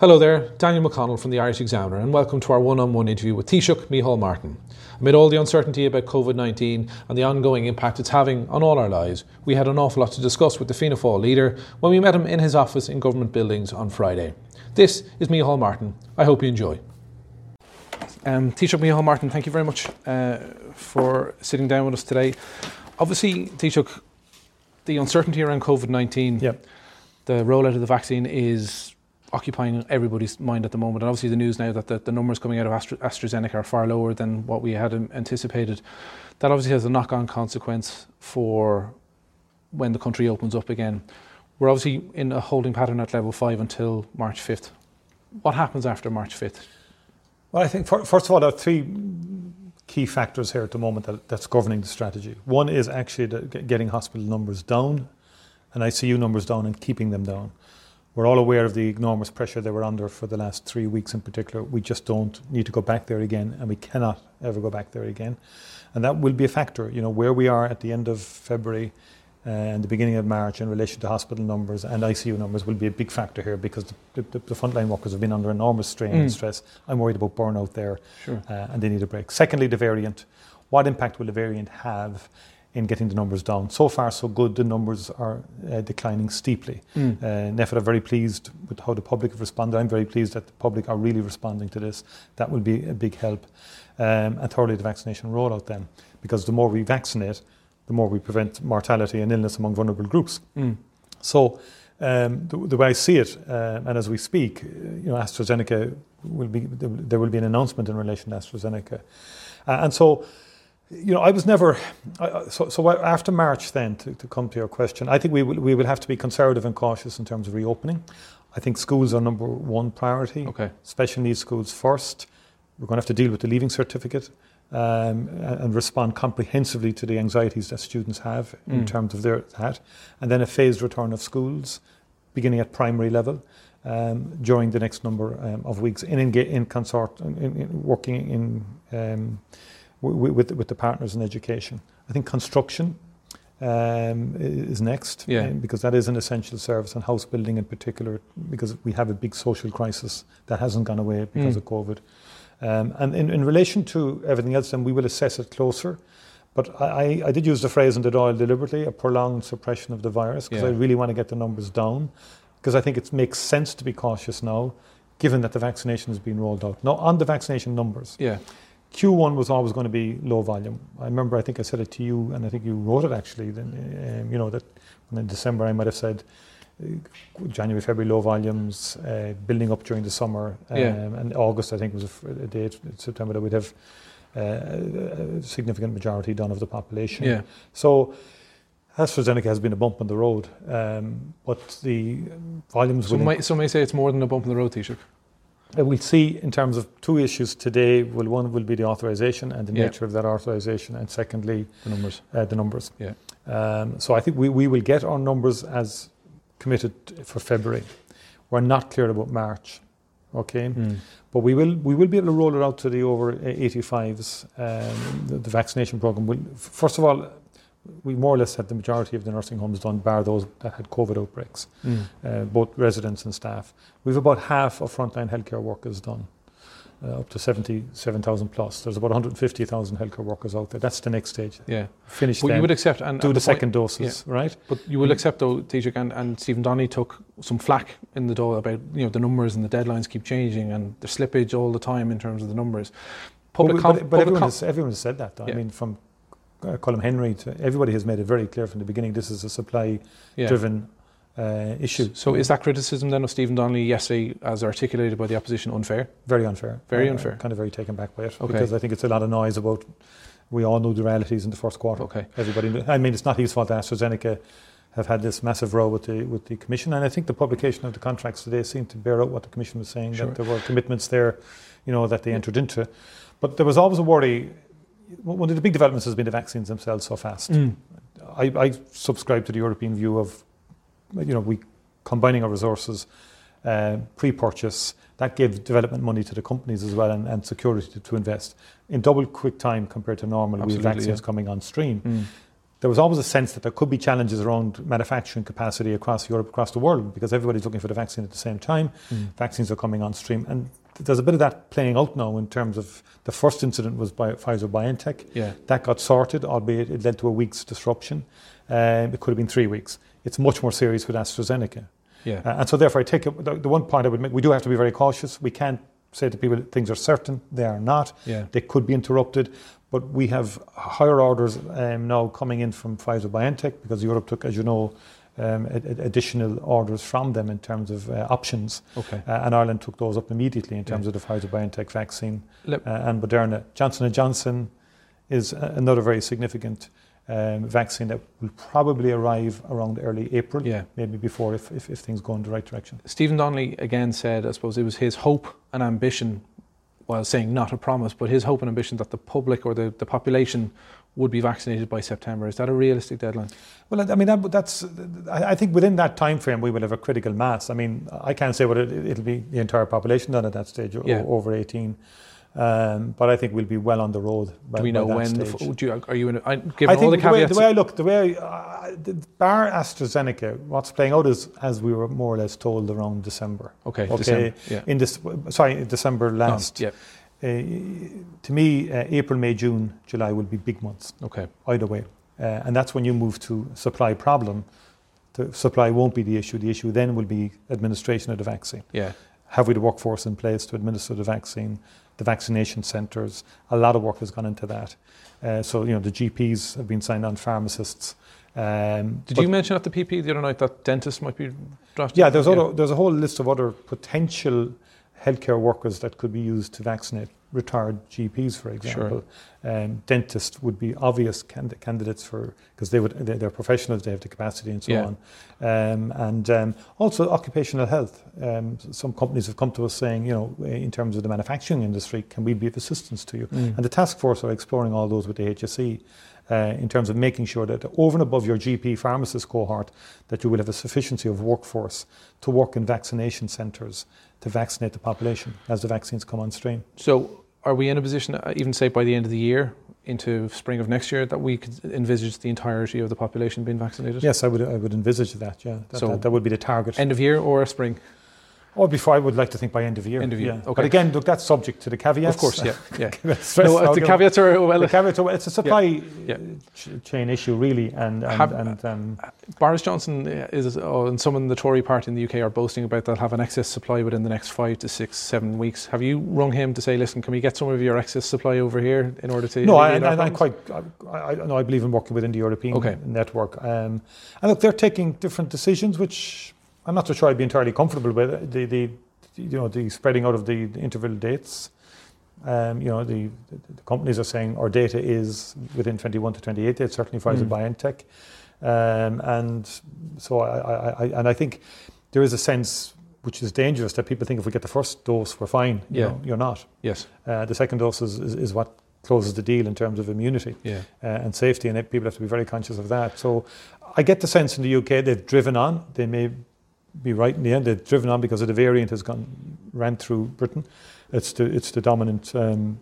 Hello there, Daniel McConnell from the Irish Examiner, and welcome to our one on one interview with Taoiseach Micheál Martin. Amid all the uncertainty about COVID 19 and the ongoing impact it's having on all our lives, we had an awful lot to discuss with the Fianna Fáil leader when we met him in his office in government buildings on Friday. This is Micheál Martin. I hope you enjoy. Um, Taoiseach Micheál Martin, thank you very much uh, for sitting down with us today. Obviously, Taoiseach, the uncertainty around COVID 19, Yep. the rollout of the vaccine is occupying everybody's mind at the moment. And obviously, the news now that the, the numbers coming out of Astra, AstraZeneca are far lower than what we had anticipated. That obviously has a knock on consequence for when the country opens up again. We're obviously in a holding pattern at level five until March 5th. What happens after March 5th? Well, I think fir- first of all, there are three key factors here at the moment that, that's governing the strategy. One is actually the, getting hospital numbers down and ICU numbers down and keeping them down. We're all aware of the enormous pressure they were under for the last three weeks in particular. We just don't need to go back there again, and we cannot ever go back there again. And that will be a factor. You know, where we are at the end of February uh, and the beginning of March in relation to hospital numbers and ICU numbers will be a big factor here because the, the, the frontline workers have been under enormous strain and Mm. stress. I'm worried about burnout there Sure. uh, and they need a break. Secondly, the variant. What impact will the variant have in getting the numbers down? So far, so good. The numbers are uh, declining steeply. Mm. Uh, NPHET are very pleased with how the public have responded. I'm very pleased that the public are really responding to this. That will be a big help. Um, and thirdly, the vaccination rollout then, because the more we vaccinate, the more we prevent mortality and illness among vulnerable groups. Mm. So, um, the, the way I see it, um, and as we speak, uh, you know, AstraZeneca will be there will be an announcement in relation to AstraZeneca, uh, and so, you know, I was never. I- So, so after March, then to, to come to your question, I think we will we will have to be conservative and cautious in terms of reopening. I think schools are number one priority. Okay. Special needs schools first. We're going to have to deal with the leaving certificate um, and respond comprehensively to the anxieties that students have in Mm. terms of their that, and then a phased return of schools, beginning at primary level. Um, during the next number um, of weeks, in, in, in consort, in, in working in um, with with the partners in education. I think construction um, is next, Yeah. um, because that is an essential service, and house building in particular, because we have a big social crisis that hasn't gone away because Mm. of COVID. Um, and in, in relation to everything else, then we will assess it closer. But I, I- did use the phrase in the Dáil deliberately, a prolonged suppression of the virus, because Yeah. I really want to get the numbers down, because I think it makes sense to be cautious now, given that the vaccination has been rolled out. Now, on the vaccination numbers, Yeah. Q1 was always going to be low volume. I remember, I think I said it to you, and I think you wrote it actually. Then, um, you know that in December I might have said uh, January, February low volumes, uh, building up during the summer, um, Yeah. and August I think was a, a date. September that we'd have uh, a significant majority done of the population. Yeah. So. AstraZeneca has been a bump on the road, um, but the volumes Some may, some may say it's more than a bump in the road, Taoiseach. We'll see in terms of two issues today. Well, one will be the authorization and the Yeah. nature of that authorization, and secondly, The numbers. uh, the numbers. Yeah. Um, so I think we, we will get our numbers as committed for February. We're not clear about March, okay? Mm. But we will we will be able to roll it out to the over 85s. Um, the, the vaccination program will. First of all, we more or less had the majority of the nursing homes done, bar those that had COVID outbreaks Mm. uh, both residents and staff. We've about half of frontline healthcare workers done, uh, up to 77,000 plus. There's about 150,000 healthcare workers out there. That's the next stage. Yeah. Finish But them, you would accept and do and the, point- second doses, right? But you will accept though, Taoiseach, and, and Stephen Donnelly took some flack in the Dáil about you know the numbers and the deadlines keep changing and the slippage all the time in terms of the numbers. Public but, com- but, but everyone, com- has, everyone has said that. Though. Yeah. I mean, from uh, Colm Henry to everybody has made it very clear from the beginning this is a supply yeah. driven uh, issue. So is that criticism then of Stephen Donnelly yesterday, as articulated by the opposition, unfair? Very unfair. Very Uh, unfair. kind of very taken back by it Okay. because I think it's a lot of noise about. We all know the realities in the first quarter. Okay. Everybody. Knew, I mean, it's not his fault. that AstraZeneca have had this massive row with the with the commission, and I think the publication of the contracts today seemed to bear out what the commission was saying Sure. that there were commitments there, you know, that they entered into. But there was always a worry. One of the big developments has been the vaccines themselves so fast. Mm. I, I subscribe to the European view of, you know, we combining our resources, uh, pre-purchase. That gave development money to the companies as well and, and security to, to invest in double quick time compared to normal. We have vaccines yeah. coming on stream. Mm. There was always a sense that there could be challenges around manufacturing capacity across Europe, across the world, because everybody's looking for the vaccine at the same time. Mm. Vaccines are coming on stream, and there's a bit of that playing out now in terms of the first incident was by Pfizer BioNTech. Yeah. That got sorted, albeit it led to a week's disruption. Um, it could have been three weeks. It's much more serious with AstraZeneca. Yeah. Uh, and so, therefore, I take it, the, the one point I would make we do have to be very cautious. We can't say to people that things are certain, they are not. Yeah. They could be interrupted. But we have higher orders um, now coming in from Pfizer BioNTech because Europe took, as you know, um, additional orders from them in terms of uh, options. Okay. Uh, and Ireland took those up immediately in terms Yeah. of the Pfizer BioNTech vaccine Let- uh, and Moderna. Johnson & Johnson is another very significant um, vaccine that will probably arrive around early April, Yeah. maybe before if, if, if things go in the right direction. Stephen Donnelly again said, I suppose it was his hope and ambition, while saying not a promise, but his hope and ambition that the public or the, the population would be vaccinated by September. Is that a realistic deadline? Well, I mean, that, that's. I think within that time frame, we will have a critical mass. I mean, I can't say whether it, it'll be the entire population done at that stage, Yeah. over 18. Um, but I think we'll be well on the road. By, Do we know when? The, would you, are you in? I, I given all think the the, way, caveats. the way I look, the way I, uh, the bar AstraZeneca, what's playing out is as we were more or less told around December. okay, Okay, December. Yeah. In this, sorry, December last. Yeah. Uh, to me, uh, April, May, June, July will be big months. Okay. either way. Uh, and that's when you move to supply problem. The supply won't be the issue. The issue then will be administration of the vaccine. Yeah. Have we the workforce in place to administer the vaccine? The vaccination centres. A lot of work has gone into that. Uh, so you know the GPs have been signed on, pharmacists. Um, Did you mention at the PP the other night that dentists might be drafted? Yeah, there's other, there's a whole list of other potential healthcare workers that could be used to vaccinate retired GPs, for example. Um, dentists would be obvious cand- candidates for because they would they, they're professionals, they have the capacity and so Yeah. on. Um, and um, also occupational health. Um, some companies have come to us saying, you know, in terms of the manufacturing industry, can we be of assistance to you? Mm. And the task force are exploring all those with the HSE. Uh, in terms of making sure that over and above your GP pharmacist cohort, that you will have a sufficiency of workforce to work in vaccination centres to vaccinate the population as the vaccines come on stream. So, are we in a position, uh, even say by the end of the year, into spring of next year, that we could envisage the entirety of the population being vaccinated? Yes, I would, I would envisage that. Yeah, that, So- that, that would be the target. End of year or spring? Or before, I would like to think by end of year. End of year, Yeah. okay. But again, look, that's subject to the caveats. Of course, yeah, yeah. No, uh, the caveats are well. The caveats are- it's a supply Yeah. uh, ch- chain issue, really, and and, Have- and um, Boris Johnson is, oh, and some in the Tory party in the UK are boasting about they'll have an excess supply within the next five to six, seven weeks. Have you rung him to say, listen, can we get some of your excess supply over here in order to? No, I, and I'm quite. I, I, no, I believe in working within the European Okay. network. Um, and look, they're taking different decisions, which I'm not so sure I'd be entirely comfortable with. The, the you know, the spreading out of the, the interval dates. Um, you know, the, the, the companies are saying our data is within 21 to 28 days. Certainly, Pfizer, Mm. BioNTech, um, and so I, I, I, and I think there is a sense which is dangerous that people think if we get the first dose, we're fine. You Yeah. know, you're not. Yes. Uh, the second dose is, is, is what closes the deal in terms of immunity Yeah. uh, and safety, and it- people have to be very conscious of that. So I get the sense in the UK they've driven on. They may be right in the end. They've driven on because of the variant has gone ran through Britain. It's the it's the dominant um,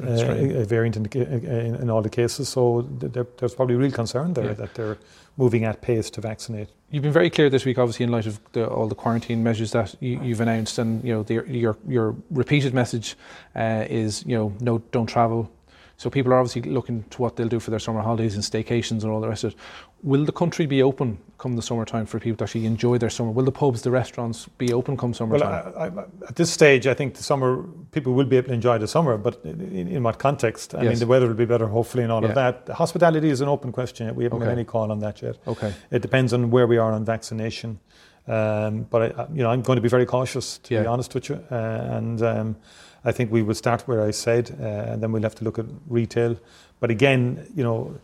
uh, uh, variant in, the, in, in all the cases. So there, there's probably real concern there Yeah. that they're moving at pace to vaccinate. You've been very clear this week, obviously, in light of the, all the quarantine measures that you, you've announced, and you know the, your your repeated message uh, is you know no don't travel. So people are obviously looking to what they'll do for their summer holidays and staycations and all the rest of it. Will the country be open come the summertime for people to actually enjoy their summer? Will the pubs, the restaurants be open come Well, summertime? I, I, at this stage, I think the summer people will be able to enjoy the summer, but in, in what context? I Yes. mean, the weather will be better, hopefully, and all Yeah. of that. The hospitality is an open question. We haven't made any call on that yet. okay. It depends on where we are on vaccination. Um, but I, you know, I'm going to be very cautious, to be honest with you. Uh, and um, I think we will start where I said, uh, and then we'll have to look at retail. But again, you know,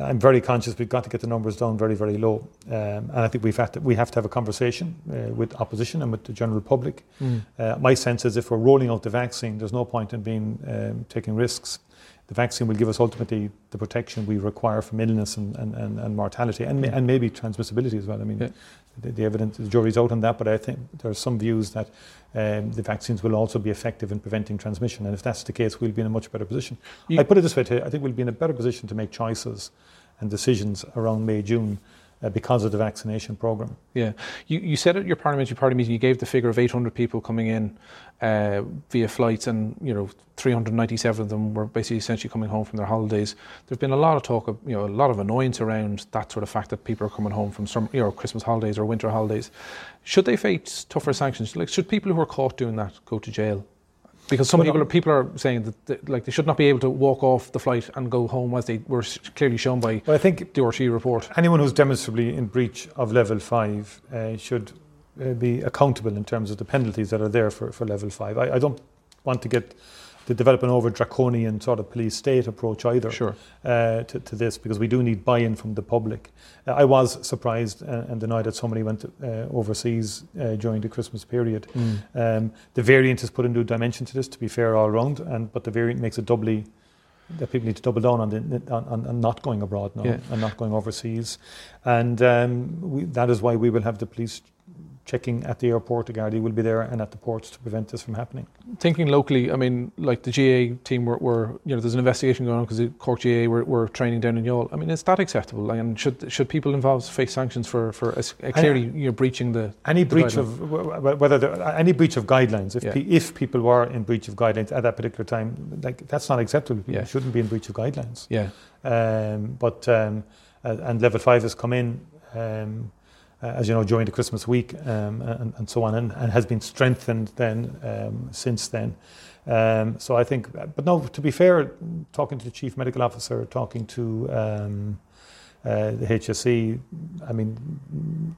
I'm very conscious we've got to get the numbers down very, very low. Um, and I think we've had to, we have to have a conversation uh, with opposition and with the general public. Mm. Uh, my sense is if we're rolling out the vaccine, there's no point in being um, taking risks. The vaccine will give us ultimately the protection we require from illness and, and, and, and mortality and, and maybe transmissibility as well. I mean, Yeah. The, the evidence, the jury's out on that, but I think there are some views that um, the vaccines will also be effective in preventing transmission. And if that's the case, we'll be in a much better position. You- I put it this way, I think we'll be in a better position to make choices and decisions around May, June uh, because of the vaccination programme. Yeah, you, you said at your parliamentary party meeting you gave the figure of 800 people coming in uh, via flights, and you know 397 of them were basically essentially coming home from their holidays. There's been a lot of talk, of, you know, a lot of annoyance around that sort of fact that people are coming home from some, you know, Christmas holidays or winter holidays. Should they face tougher sanctions? Like, should people who are caught doing that go to jail? Because some Well, people are, people are saying that, that like they should not be able to walk off the flight and go home as they were clearly shown by But I think the RTÉ report. anyone who's demonstrably in breach of level five uh, should uh, be accountable in terms of the penalties that are there for, for level five. I, I don't want to get to develop an over draconian sort of police state approach either Sure. uh, to, to this because we do need buy-in from the public. Uh, I was surprised uh, and denied that so many went uh, overseas uh, during the Christmas period. Um, the variant has put a new dimension to this, to be fair, all round, and but the variant makes it doubly that people need to double down on, the, on, on, on not going abroad now Yeah. and not going overseas, and um, we, that is why we will have the police checking at the airport. The Gardaí will be there and at the ports to prevent this from happening. thinking locally, I mean, like the GAA team were, were you know, there's an investigation going on because the Cork GAA were, were training down in Youghal. I mean, is that acceptable? Like, and should should people involved face sanctions for for uh, clearly you know, breaching the? Any The breach guideline. of wh- wh- whether there, any breach of guidelines, if Yeah. pe- if people were in breach of guidelines at that particular time, like that's not acceptable. People Yeah. shouldn't be in breach of guidelines. Yeah, Um, but um, uh, and level five has come in, um, uh, as you know, during the Christmas week um, and, and so on, and, and has been strengthened then um, since then. Um, so I think, but no, to be fair, talking to the chief medical officer, talking to um, uh, the HSE, I mean,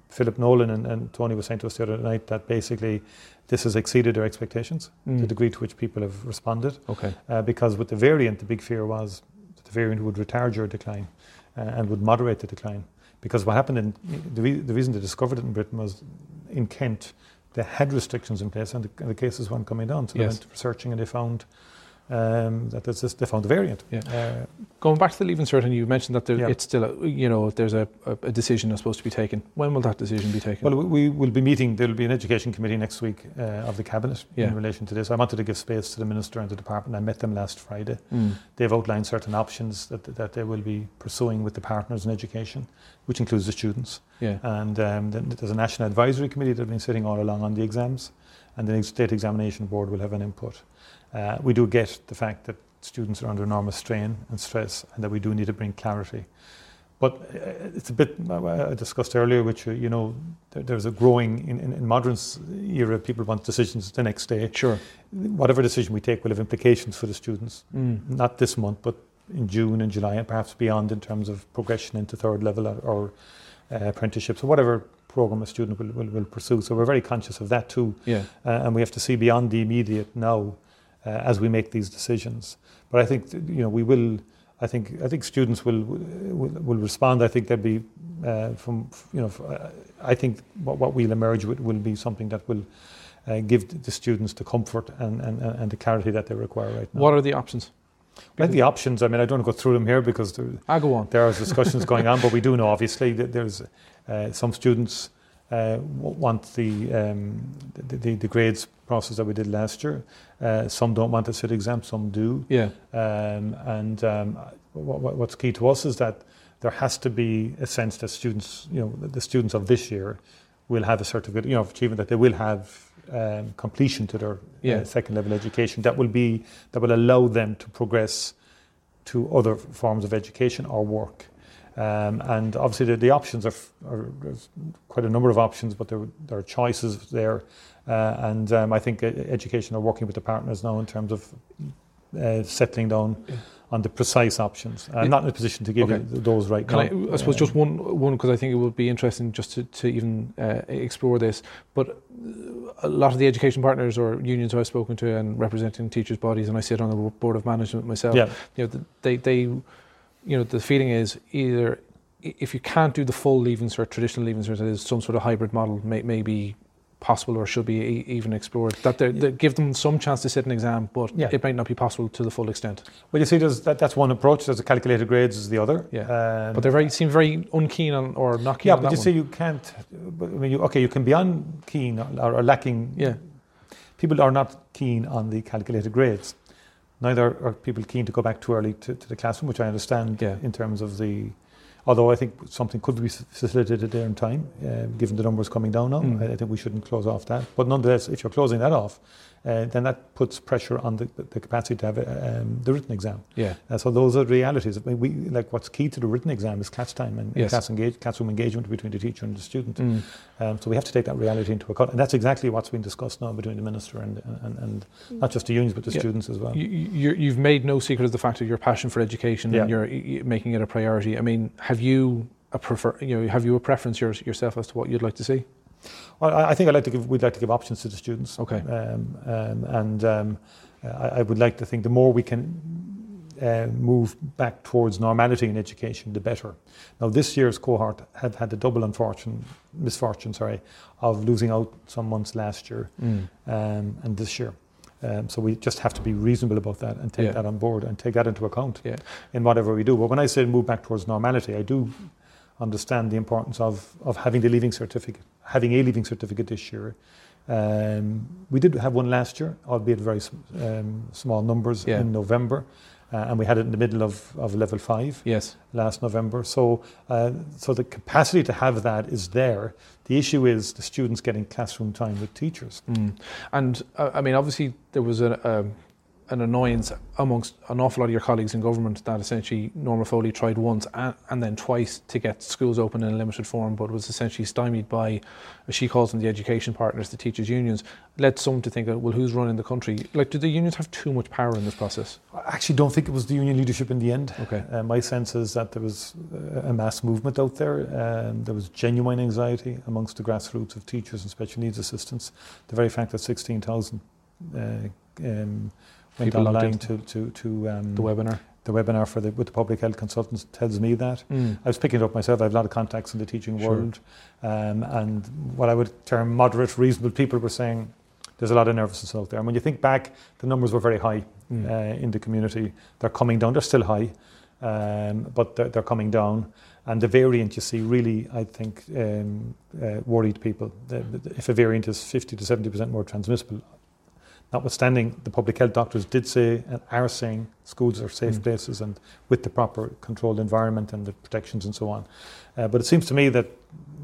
Philip Nolan and, and Tony was saying to us the other night that basically this has exceeded their expectations, Mm. the degree to which people have responded okay, uh, because with the variant, the big fear was that the variant would retard your decline uh, and would moderate the decline. Because what happened in the, re- the reason they discovered it in Britain was in Kent, they had restrictions in place and the, and the cases weren't coming down. So they went researching and they found um, that there's this, they found the variant. Yeah. Uh, going back to the leaving cert, and you mentioned that there, Yeah. it's still a, you know there's a, a, decision that's supposed to be taken. When will that decision be taken? well, we we will be meeting. There will be an education committee next week uh, of the cabinet Yeah. in relation to this. I wanted to give space to the minister and the department. I met them last Friday. Mm. They've outlined certain options that, that they will be pursuing with the partners in education, which includes the students. yeah, And um, there's a national advisory committee that have been sitting all along on the exams, and the state examination board will have an input. Uh, we do get the fact that students are under enormous strain and stress, and that we do need to bring clarity. But uh, it's a bit uh, I discussed earlier, which you know, there's a growing in, in, in modern era. People want decisions the next day. sure. Whatever decision we take will have implications for the students Mm. not this month, but in June and July, and perhaps beyond in terms of progression into third level or, or uh, apprenticeships or whatever program a student will, will, will pursue. So we're very conscious of that too, Yeah, uh, and we have to see beyond the immediate now uh, as we make these decisions. But I think you know we will. I think I think students will will, will respond. I think they'll be uh, from you know. uh, I think what, what we'll emerge with will be something that will. Uh, give the students the comfort and, and, and the clarity that they require right now. what are the options? The options, I mean, I don't want to go through them here because there, I go on. there are discussions going on, but we do know obviously that there's some students uh, want the, um, the, the the grades process that we did last year. Uh, some don't want to sit exams, some do. Yeah, Um, and um, what, what- what's key to us is that there has to be a sense that students, you know, the- the students of this year will have a certificate, you know, of achievement that they will have um, completion to their Yeah. uh, second level education. That will be that will allow them to progress to other forms of education or work. Um, and obviously, the, the options are, are there's quite a number of options, but there, there are choices there. Uh, and um, I think uh, education are working with the partners now in terms of uh, settling down on the precise options. I'm not in a position to give Okay. you those right Can now. I, I suppose Uh, just one, one because I think it would be interesting just to, to even uh, explore this. But uh, a lot of the education partners or unions I've spoken to and representing teachers' bodies, and I sit on the board of management myself. Yeah, You know, they they you know, the feeling is either if you can't do the full leaving cert, traditional leaving cert, is some sort of hybrid model may, may be possible or should be even explored. That they yeah. give them some chance to sit an exam, but yeah. it might not be possible to the full extent. Well, you see, that, that's one approach. There's a calculated grades is the other. Yeah, um, but they very seem very unkeen on or not keen. Yeah, but you see, you can't. I mean, you, okay, you can be unkeen or, or lacking. Yeah, people are not keen on the calculated grades. Neither are people keen to go back too early to, to the classroom, which I understand yeah. in terms of the Although I think something could be facilitated there in time, uh, given the numbers coming down now. Mm. I, I think we shouldn't close off that. But nonetheless, if you're closing that off, uh, then that puts pressure on the, the capacity to have um, the written exam. Yeah. Uh, so those are realities. I mean, we like what's key to the written exam is class time and, yes. class engage, classroom engagement between the teacher and the student. Mm. Um, so we have to take that reality into account, and that's exactly what's been discussed now between the minister and and, and not just the unions but the yeah. students as well. You, have made no secret of the fact of your passion for education yeah. and you're making it a priority. I mean, have you a prefer? You know, have you a preference yourself as to what you'd like to see? Well, I think I'd like to give, we'd like to give options to the students. Okay. Um, um, and um, I, I, would like to think the more we can uh, move back towards normality in education, the better. Now, this year's cohort had had the double unfortune, misfortune, sorry, of losing out some months last year mm. Um, and this year. Um, so we just have to be reasonable about that and take yeah. that on board and take that into account yeah. in whatever we do. But when I say move back towards normality, I do understand the importance of, of having the leaving certificate, having a leaving certificate this year. Um, we did have one last year, albeit very um, small numbers yeah. in November. Uh, and we had it in the middle of, of level five yes. last November. So, uh, so the capacity to have that is there. The issue is the students getting classroom time with teachers. Mm. And uh, I mean, obviously, there was a, a an annoyance amongst an awful lot of your colleagues in government that essentially Norma Foley tried once and, and, then twice to get schools open in a limited form, but was essentially stymied by, as she calls them, the education partners, the teachers' unions. Led some to think, well, who's running the country? Like, do the unions have too much power in this process? I actually don't think it was the union leadership in the end. Okay. Uh, my sense is that there was a mass movement out there. Um, there was genuine anxiety amongst the grassroots of teachers and special needs assistants. The very fact that 16,000 uh, um, went People online to to, to um, the webinar. The webinar for the with the public health consultants tells me that. Mm. I was picking it up myself. I have a lot of contacts in the teaching sure. world, um, and what I would term moderate, reasonable people were saying there's a lot of nervousness out there. And when you think back, the numbers were very high mm. uh, in the community. They're coming down. They're still high, um, but they're, they're, coming down. And the variant you see really, I think, um, uh, worried people. The, the, if a variant is 50 to 70% more transmissible, Notwithstanding, the public health doctors did say and are saying schools are safe mm. places and with the proper controlled environment and the protections and so on. Uh, but it seems to me that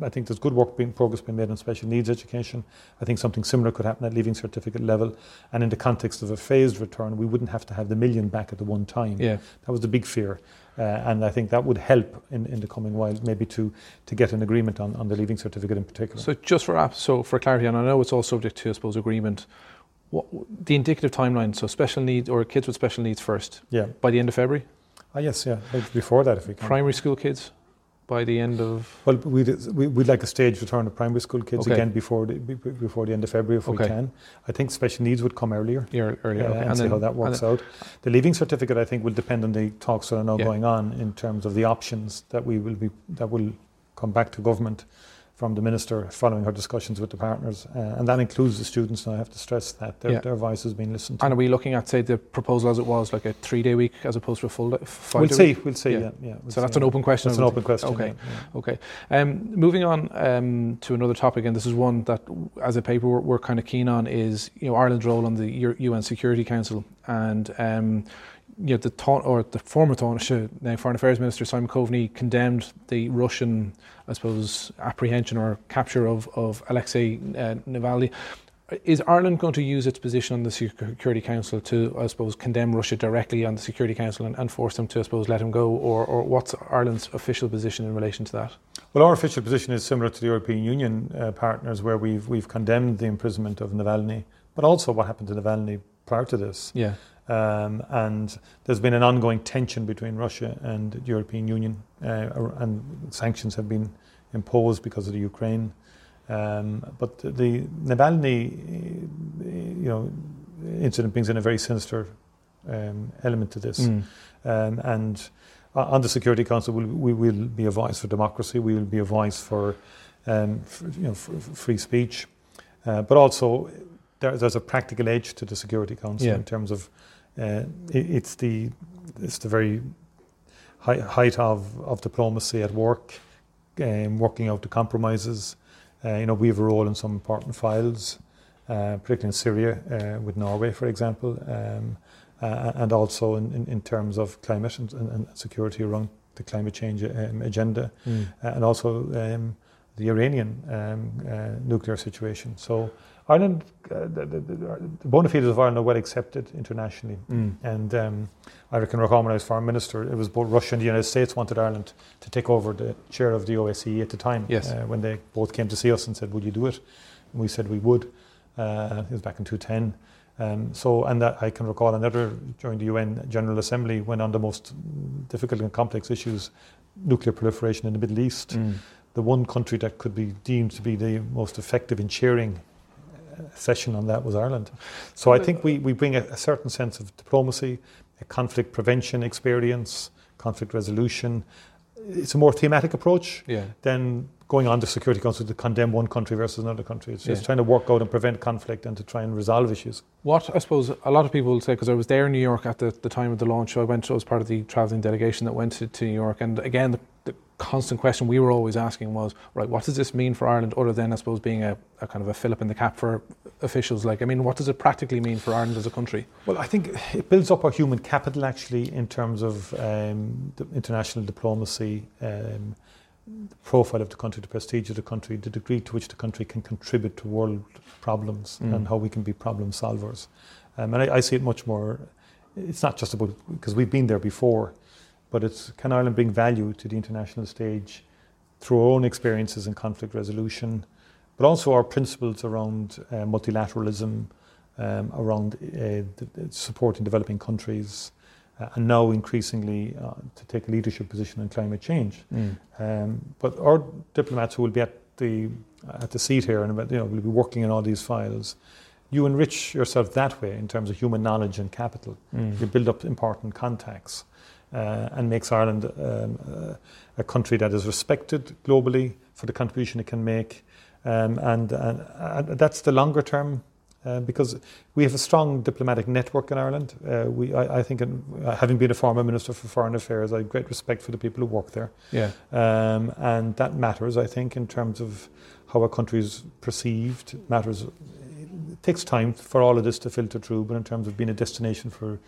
I think there's good work being progress being made on special needs education. I think something similar could happen at leaving certificate level, and in the context of a phased return, we wouldn't have to have the million back at the one time. Yeah. that was the big fear, uh, and I think that would help in, in the coming while maybe to to get an agreement on, on the leaving certificate in particular. So just for so for clarity, and I know it's all subject to I suppose agreement what, the indicative timeline, so special needs or kids with special needs first. Yeah. By the end of February. Ah, yes, yeah. Before that, if we can. Primary school kids by the end of. Well, we'd, we'd like a staged return of primary school kids okay. again before the, before the end of February if okay. we can. I think special needs would come earlier. Yeah, earlier, uh, okay. and, and see how that works out. The leaving certificate, I think, will depend on the talks that are now yeah. going on in terms of the options that we will be that will come back to government from the minister following her discussions with the partners, uh, and that includes the students. And I have to stress that their, yeah. their voice has been listened to. And are we looking at, say, the proposal as it was, like a three-day week as opposed to a full day? We'll see. We'll see. Yeah. yeah, yeah we'll so that's an open question. That's an open question. Okay. Okay. Um, moving on um, to another topic, and this is one that, as a paper, we're, we're kind of keen on, is you know Ireland's role on the UN Security Council, and um, you know, the or the former Taoiseach, now Foreign Affairs Minister Simon Coveney condemned the Russian, I suppose, apprehension or capture of, of Alexei uh, Navalny. Is Ireland going to use its position on the Security Council to, I suppose, condemn Russia directly on the Security Council and, and force them to, I suppose, let him go? Or, or what's Ireland's official position in relation to that? Well, our official position is similar to the European Union uh, partners, where we've, we've condemned the imprisonment of Navalny, but also what happened to Navalny prior to this. Yeah. Um, and there's been an ongoing tension between Russia and the European Union, uh, and sanctions have been imposed because of the Ukraine. Um, but the Navalny, you know, incident brings in a very sinister um, element to this, mm. and on the Security Council, we'll, we will be a voice for democracy. We will be a voice for, um, for you know, for, for free speech, uh, but also there, there's a practical edge to the Security Council Yeah. in terms of uh, it, it's the it's the very high, height of, of diplomacy at work, um, working out the compromises. Uh, you know, we have a role in some important files, uh, particularly in Syria uh, with Norway, for example, um, uh, and also in, in, in terms of climate and, and, and security around the climate change um, agenda, Mm. uh, and also um, the Iranian um, uh, nuclear situation. So Ireland, uh, the, the, the, bona fides of Ireland are well accepted internationally. Mm. And um, I reckon recall when I was foreign minister, it was both Russia and the United States wanted Ireland to take over the chair of the OSCE at the time. Yes. Uh, when they both came to see us and said, "Would you do it?" And we said we would. Uh, it was back in 2010. Um, so, and that I can recall another during the UN General Assembly when on the most difficult and complex issues, nuclear proliferation in the Middle East, Mm. the one country that could be deemed to be the most effective in chairing a session on that was Ireland. So I think we, we bring a, a certain sense of diplomacy, a conflict prevention experience, conflict resolution. It's a more thematic approach Yeah. than going on to Security Council to condemn one country versus another country. It's just Yeah. trying to work out and prevent conflict and to try and resolve issues. What I suppose a lot of people will say, because I was there in New York at the, the time of the launch, I went I was part of the travelling delegation that went to, to New York, and again, the, the constant question we were always asking was, right, what does this mean for Ireland, other than I suppose being a, a kind of a fillip in the cap for officials? Like, I mean, what does it practically mean for Ireland as a country? Well, I think it builds up our human capital actually in terms of um, the international diplomacy, um, the profile of the country, the prestige of the country, the degree to which the country can contribute to world problems Mm. and how we can be problem solvers. Um, and I, I see it much more, it's not just about, because we've been there before, but it's can Ireland bring value to the international stage through our own experiences in conflict resolution, but also our principles around uh, multilateralism, um, around uh, supporting developing countries, uh, and now increasingly uh, to take a leadership position on climate change. Um, but our diplomats who will be at the at the seat here and you know will be working on all these files, you enrich yourself that way in terms of human knowledge and capital. You build up important contacts, and makes Ireland um, uh, a country that is respected globally for the contribution it can make, um, and, and, and that's the longer term. Uh, because we have a strong diplomatic network in Ireland. Uh, we, I, I think, in, uh, having been a former minister for foreign affairs, I have great respect for the people who work there. Yeah. Um, and that matters, I think, in terms of how a country is perceived. It matters. It takes time for all of this to filter through, but in terms of being a destination for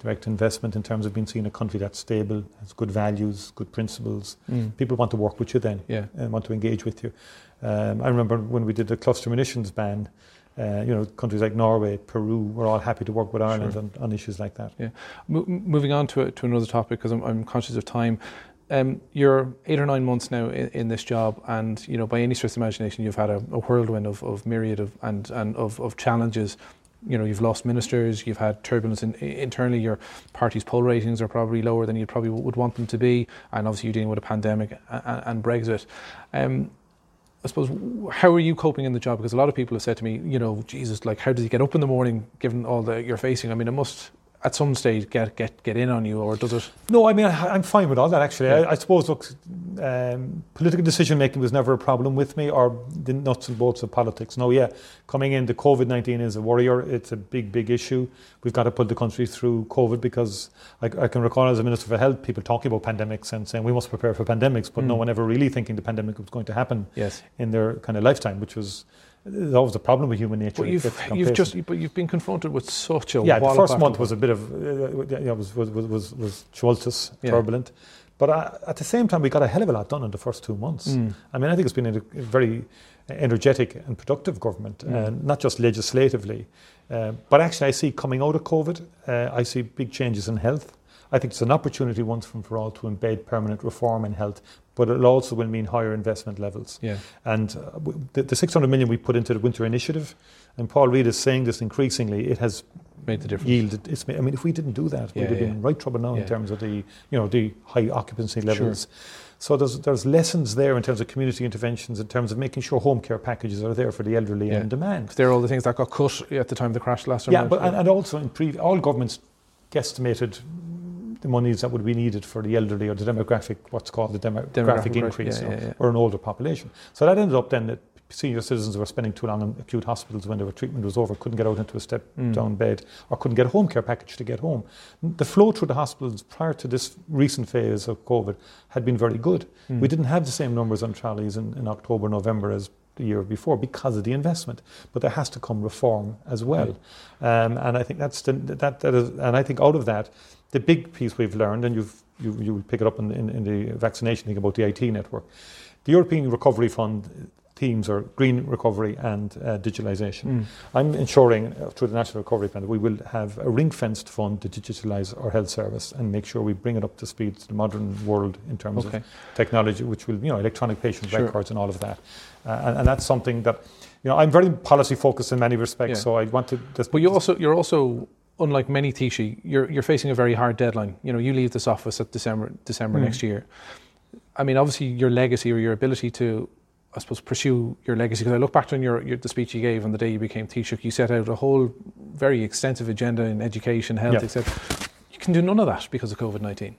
direct investment, in terms of being seen a country that's stable, has good values, good principles, Mm. people want to work with you then Yeah. and want to engage with you. Um, I remember when we did the cluster munitions ban. Uh, you know, countries like Norway, Peru were all happy to work with Ireland Sure. on, on issues like that. Mo- m- moving on to, to another topic, because I'm, I'm conscious of time. Um, you're eight or nine months now in, in this job, and you know by any stretch of imagination, you've had a, a whirlwind of, of myriad of and, and of, of challenges. You know, you've lost ministers, you've had turbulence in, internally. Your party's poll ratings are probably lower than you probably would want them to be, and obviously you're dealing with a pandemic and, and Brexit. Um, I suppose, how are you coping in the job? Because a lot of people have said to me, you know, Jesus, like, how does he get up in the morning given all that you're facing? I mean, it must at some stage get get get in on you, or does it? No, I mean, I, I'm fine with all that actually. Yeah. I, I suppose, look, um, political decision making was never a problem with me, or the nuts and bolts of politics. No, yeah, coming in, the COVID 19 is a worrier. It's a big, big issue. We've got to put the country through COVID because I, I can recall as a Minister for Health, people talking about pandemics and saying we must prepare for pandemics, but no Mm. one ever really thinking the pandemic was going to happen Yes. in their kind of lifetime, which was. There's always a problem with human nature. But you've you've just but you've been confronted with such a yeah, the first month was a bit of uh, yeah, was was was was, was tumultuous, Yeah. turbulent, but uh, at the same time we got a hell of a lot done in the first two months. Mm. I mean, I think it's been a, a very energetic and productive government, Mm. uh, not just legislatively, uh, but actually I see coming out of COVID, uh, I see big changes in health. I think it's an opportunity once and for all to embed permanent reform in health, but it also will mean higher investment levels. Yeah. And uh, the, the 600 million we put into the winter initiative, and Paul Reid is saying this increasingly, it has Made the difference. yielded. It's, I mean, if we didn't do that, Yeah, we'd have been yeah. in right trouble now Yeah. in terms of the, you know, the high occupancy levels. Sure. So there's there's lessons there in terms of community interventions, in terms of making sure home care packages are there for the elderly and in demand. They're all the things that got cut at the time of the crash last time. Yeah, but and, and also in pre, all governments guesstimated the monies that would be needed for the elderly or the demographic, what's called the demographic, Demographic increase, yeah, know, yeah, or an older population. So that ended up then that senior citizens were spending too long in acute hospitals when their treatment was over, couldn't get out into a step Mm. down bed, or couldn't get a home care package to get home. The flow through the hospitals prior to this recent phase of COVID had been very good. Mm. We didn't have the same numbers on trolleys in, in October, November as the year before because of the investment. But there has to come reform as well. Um, and I think that's the, that, that is, and I think out of that, the big piece we've learned, and you've, you, you will pick it up in, in, in the vaccination thing about the IT network. The European Recovery Fund themes are green recovery and uh, digitalisation. Mm. I'm ensuring uh, through the National Recovery Plan that we will have a ring-fenced fund to digitalise our health service and make sure we bring it up to speed to the modern world in terms Okay. of technology, which will, you know, electronic patient Sure. records and all of that. Uh, and, and that's something that, you know, I'm very policy focused in many respects, Yeah. so I want to just. But you also, you're also, unlike many Taoiseach, you're, you're facing a very hard deadline. You know, you leave this office at December, December Mm. next year. I mean, obviously, your legacy or your ability to, I suppose, pursue your legacy. Because I look back on your, your the speech you gave on the day you became Taoiseach, you set out a whole very extensive agenda in education, health, Yeah. etc. You can do none of that because of COVID nineteen.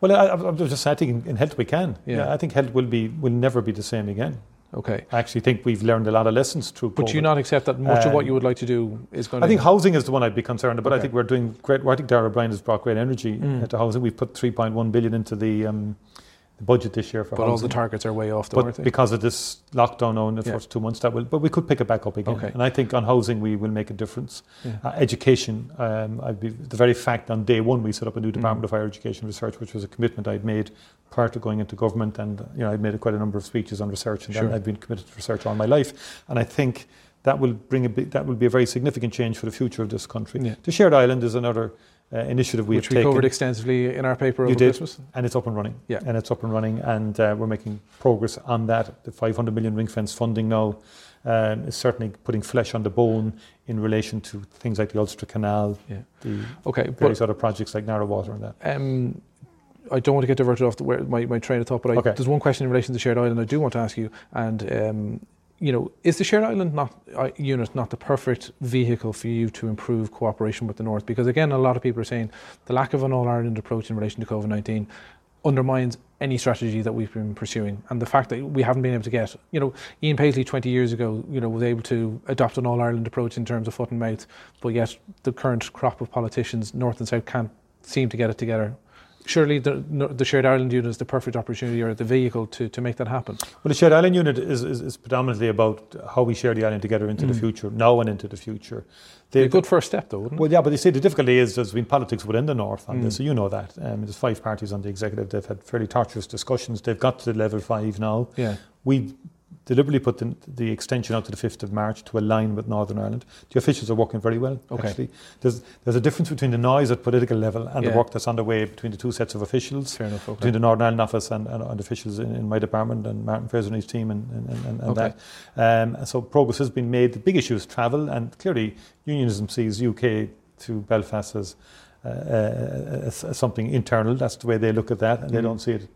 Well, I, I, I'm just saying, I think in, in health we can. Yeah. Yeah. I think health will be will never be the same again. Okay. I actually think we've learned a lot of lessons through But COVID. you not accept that much of what Um, you would like to do is going I to. think housing is the one I'd be concerned about. Okay. I think we're doing great. Well, I think Darragh O'Brien has brought great energy Mm. into housing. We've put 3.1 billion into the, um, the budget this year for but all the targets are way off, though, but they? because of this lockdown in the Yeah. first two months, that will. But we could pick it back up again. Okay. And I think on housing we will make a difference. Yeah. Uh, education. Um, I'd be the very fact on day one we set up a new Department Mm. of Higher Education Research, which was a commitment I'd made prior to going into government, and you know I'd made quite a number of speeches on research, and Sure. I've been committed to research all my life, and I think. That will bring a bit, that will be a very significant change for the future of this country. Yeah. The shared island is another uh, initiative we which have we taken covered extensively in our paper You over did. Christmas. and it's up and running. Yeah. And it's up and running, and uh, we're making progress on that. The 500 million ring fence funding now um, is certainly putting flesh on the bone in relation to things like the Ulster Canal, Yeah. the Okay, various but other projects like Narrow Water and that. um, I don't want to get diverted off the, where, my, my train of thought, but I, Okay. there's one question in relation to the shared island I do want to ask you. And, um, you know, is the shared island not, uh, unit not the perfect vehicle for you to improve cooperation with the North? Because, again, a lot of people are saying the lack of an All Ireland approach in relation to COVID 19 undermines any strategy that we've been pursuing. And the fact that we haven't been able to get, you know, Ian Paisley 20 years ago, you know, was able to adopt an all Ireland approach in terms of foot and mouth, but yet the current crop of politicians, North and South, can't seem to get it together. Surely the, the shared Ireland unit is the perfect opportunity or the vehicle to, to make that happen. Well, the shared island unit is, is, is predominantly about how we share the island together into the Mm. future, now and into the future. Be The- a good first step, though, wouldn't Well, yeah, but they see, the difficulty is there's been politics within the North on Mm. this, so you know that. Um, there's five parties on the executive. They've had fairly torturous discussions. They've got to level five now. Yeah. We deliberately put the, the extension out to the 5th of March to align with Northern Ireland. The officials are working very well, Okay. actually. There's, there's a difference between the noise at political level and Yeah. the work that's underway between the two sets of officials, Fair enough. Okay. between the Northern Ireland office and, and, and officials in, in my department and Martin Fraser and his team and, and, and, Okay. that. Um, and so progress has been made. The big issue is travel, and clearly unionism sees UK to Belfast as, uh, uh, as something internal. That's the way they look at that, and they Mhm. don't see it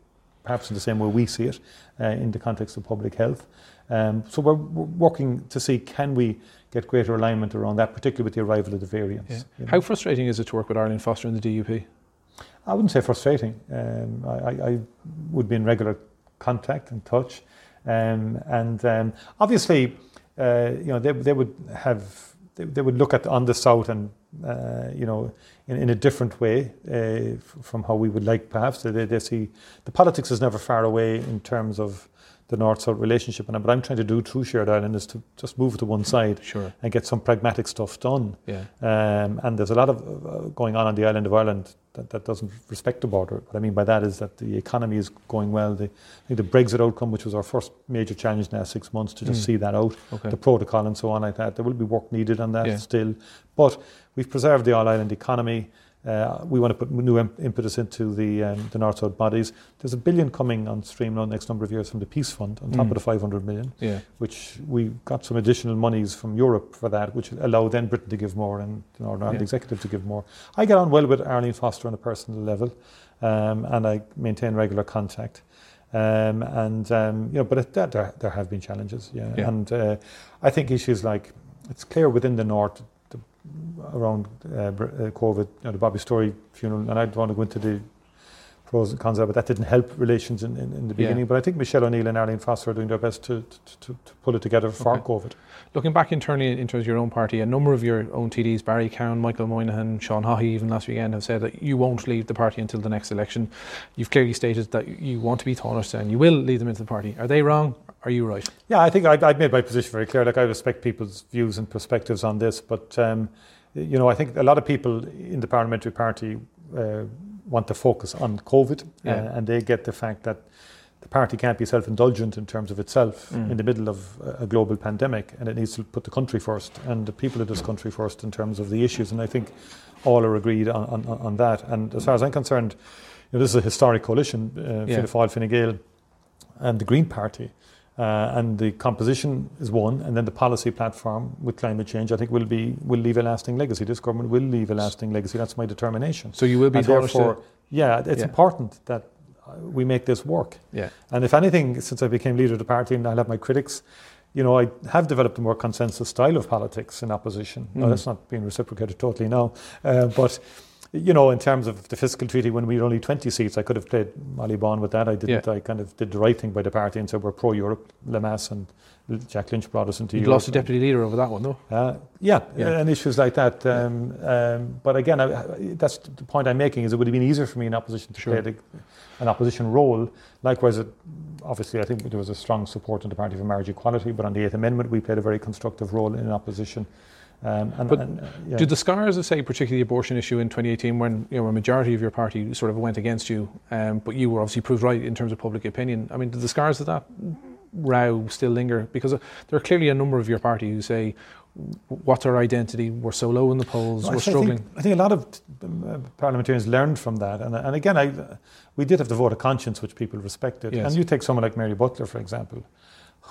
perhaps in the same way we see it uh, in the context of public health. Um, so we're, we're working to see can we get greater alignment around that, particularly with the arrival of the variants. Yeah. you know. How frustrating is it to work with Arlene Foster in the DUP? I wouldn't say frustrating. Um, I, I, I would be in regular contact and touch, um, and um, obviously, uh, you know, they, they would have they, they would look at on the south and uh, you know in, in a different way uh, from how we would like. Perhaps they, they see the politics is never far away in terms of the north-south relationship, and what I'm trying to do through Shared Island is to just move to one side Sure. and get some pragmatic stuff done. Yeah. Um, and there's a lot of uh, going on on the island of Ireland that, that doesn't respect the border. What I mean by that is that the economy is going well. The, I think the Brexit outcome, which was our first major challenge in the last six months, to just Mm. see that out, Okay. the protocol and so on like that. There will be work needed on that Yeah. still. But we've preserved the all island economy. Uh, we want to put new im- impetus into the, um, the north-south bodies. There's a billion coming on stream now next number of years from the Peace Fund on top Mm. of the 500 million Yeah. which we got some additional monies from Europe for that, which allow then Britain to give more and the Northern Ireland Yeah. Executive to give more. I get on well with Arlene Foster on a personal level, um, and I maintain regular contact. Um, and um, you know, but it, there, there there have been challenges, yeah. Yeah. And uh, I think issues like it's clear within the north. Around uh, COVID, you know, the Bobby Storey funeral, and I don't want to go into the pros and cons of it, but that didn't help relations in, in, in the beginning. Yeah. But I think Michelle O'Neill and Arlene Foster are doing their best to, to, to, to pull it together for okay. COVID. Looking back internally in terms of your own party, a number of your own TDs, Barry Cowen, Michael Moynihan, Sean Haughey, even last weekend, have said that you won't leave the party until the next election. You've clearly stated that you want to be Taoiseach and you will lead them into the party. Are they wrong? Are you right? Yeah, I think I, have made my position very clear. Like I respect people's views and perspectives on this, but um, you know, I think a lot of people in the parliamentary party uh, want to focus on COVID, yeah. uh, and they get the fact that the party can't be self-indulgent in terms of itself mm. in the middle of a global pandemic, and it needs to put the country first and the people of this country first in terms of the issues. And I think all are agreed on, on, on that. And as far as I'm concerned, you know, this is a historic coalition, uh, yeah. Fianna Fáil, Fine Gael, and the Green Party. Uh, and the composition is one, and then the policy platform with climate change, I think, will be will leave a lasting legacy. This government will leave a lasting legacy. That's my determination. So you will be and therefore, to, yeah, it's yeah. important that we make this work. Yeah. And if anything, since I became leader of the party, and I'll have my critics, you know, I have developed a more consensus style of politics in opposition. Mm. Now, that's not being reciprocated totally now, uh, but you know, in terms of the fiscal treaty, when we were only 20 seats, I could have played Molly Bawn with that. I didn't. Yeah. I kind of did the right thing by the party and said we're pro Europe. Lemass and Jack Lynch brought us into you Europe. lost the deputy leader over that one, though. Uh, yeah, yeah, and issues like that. Um, um, but again, I, that's the point I'm making is it would have been easier for me in opposition to sure. play the, an opposition role. Likewise, it, obviously, I think there was a strong support in the party for marriage equality, but on the Eighth Amendment, we played a very constructive role in opposition. Um, and, but and, uh, yeah. do the scars of, say, particularly the abortion issue in 2018, when you know a majority of your party sort of went against you, um, but you were obviously proved right in terms of public opinion. I mean, do the scars of that row still linger? Because uh, there are clearly a number of your party who say, "What's our identity? We're so low in the polls. we're struggling." I think, I think, a lot of uh, parliamentarians learned from that, and, and again, I, we did have the vote of conscience, which people respected. Yes. And you take someone like Mary Butler, for example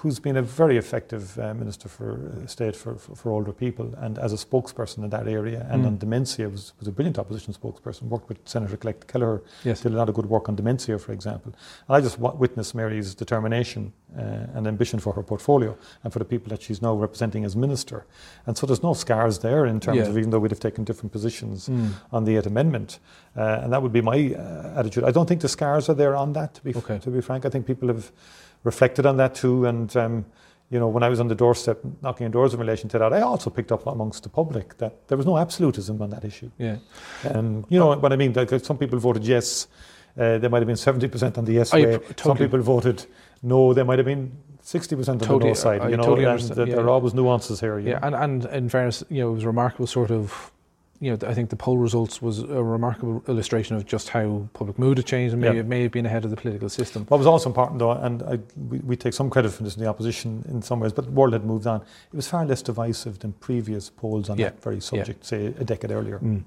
who's been a very effective uh, Minister for uh, State for, for, for, older people and as a spokesperson in that area and mm. on dementia was, was a brilliant opposition spokesperson, worked with Senator-elect Kelleher, yes. did a lot of good work on dementia, for example. And I just witnessed Mary's determination uh, and ambition for her portfolio and for the people that she's now representing as Minister. And so there's no scars there in terms yeah. of even though we'd have taken different positions mm. on the Eighth Amendment. Uh, and that would be my uh, attitude. I don't think the scars are there on that, to be, okay. to be frank. I think people have reflected on that too. And um, you know, when I was on the doorstep knocking on doors in relation to that, I also picked up amongst the public that there was no absolutism on that issue. Yeah. Um, you know what I mean? Like some people voted yes. Uh, there might have been 70% on the yes way. Totally. Some people voted no. There might have been 60% on totally, the no side. I, you know, totally and yeah. there are always nuances here. Yeah, and, and in fairness, you know, it was a remarkable sort of you know, I think the poll results was a remarkable illustration of just how public mood had changed and maybe yeah. it may have been ahead of the political system. What was also important, though, and I, we, we, take some credit for this in the opposition in some ways, but the world had moved on. It was far less divisive than previous polls on yeah. that very subject, yeah. say a decade earlier. Mm.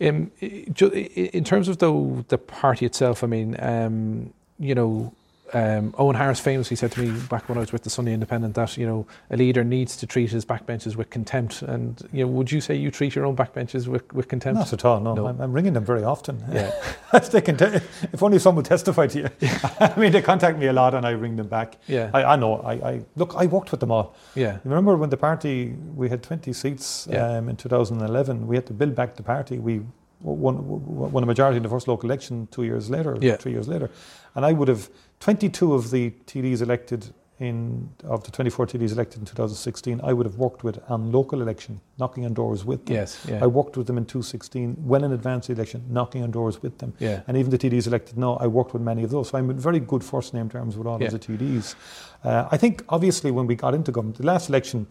Um, in terms of though the party itself, I mean, um, you know, um, Eoghan Harris famously said to me back when I was with the Sunday Independent that you know a leader needs to treat his backbenchers with contempt. And you know, would you say you treat your own backbenchers with, with contempt? Not at all. No, no. I'm, I'm, ringing them very often. Yeah, they can te- if only someone would testify to you. I mean, they contact me a lot, and I ring them back. Yeah, I, I know. I, I, look. I worked with them all. Yeah. Remember when the party we had 20 seats yeah. um, in 2011? We had to build back the party. We won, won a majority in the first local election two years later, yeah. three years later, and I would have 22 of the TDs elected in of the 24 TDs elected in 2016, I would have worked with on local election, knocking on doors with them. Yes, yeah. I worked with them in 2016, well in advance of the election, knocking on doors with them. Yeah. And even the TDs elected now, I worked with many of those. So I'm in very good first name terms with all yeah. of the TDs. Uh, I think obviously when we got into government, the last election,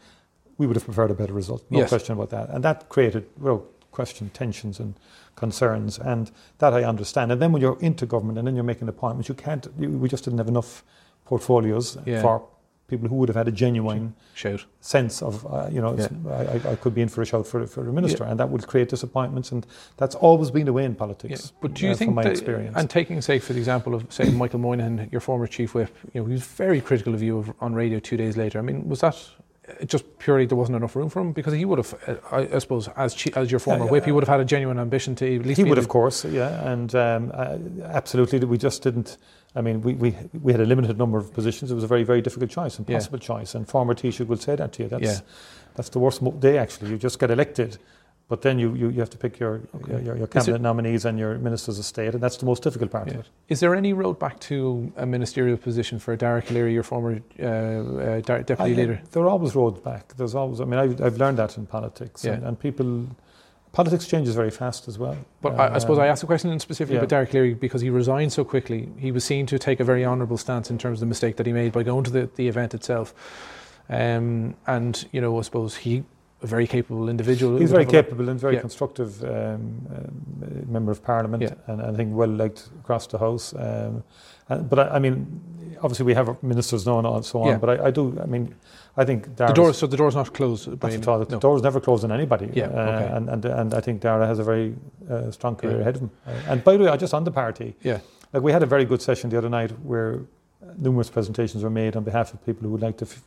we would have preferred a better result. No yes. question about that. And that created, well, question, tensions and concerns, and that I understand. And then when you're into government and then you're making appointments, you can't. You, we just didn't have enough portfolios yeah. for people who would have had a genuine shout. sense of, uh, you know, yeah. I, I, could be in for a shout for, for a minister, yeah. and that would create disappointments, and that's always been the way in politics. But do you uh, think, my that, experience. and taking, say, for the example of, say, Michael Moynihan, your former chief whip, you know, he was very critical of you of, on radio two days later. I mean, was that just purely there wasn't enough room for him because he would have, uh, I, I, suppose, as as your former whip, he would have had a genuine ambition to at least. He would, of course, yeah, and um, uh, absolutely. We just didn't. I mean, we, we we had a limited number of positions. It was a very very difficult choice, impossible yeah. choice. And former Taoiseach will say that to you. That's yeah. that's the worst day. Actually, you just get elected But then you, you, you have to pick your, Okay. your, your cabinet nominees and your ministers of state, and that's the most difficult part Yeah. of it. Is there any road back to a ministerial position for Dara Calleary, your former uh, uh, deputy I- leader? There are always roads back. There's always. I mean, I've, I've learned that in politics, and, Yeah. and people. Politics changes very fast as well. But I, I suppose Um, I asked the question in specifically yeah. about Dara Calleary because he resigned so quickly. He was seen to take a very honourable stance in terms of the mistake that he made by going to the, the event itself. Um, and, you know, I suppose he, a very capable individual. He's very capable and very Yeah. constructive um, um, member of parliament, Yeah. and I think well liked across the house. Um, and, but I, I mean, obviously we have ministers now and so on. Yeah. But I, I do. I mean, I think The door, so the door's not closed. by That's any- at all. The no. door's never closed on anybody. Yeah, Uh, okay. and, and and I think Dara has a very uh, strong career ahead of him. Uh, and by the way, I just on the party. Yeah. Like we had a very good session the other night where numerous presentations were made on behalf of people who would like to f-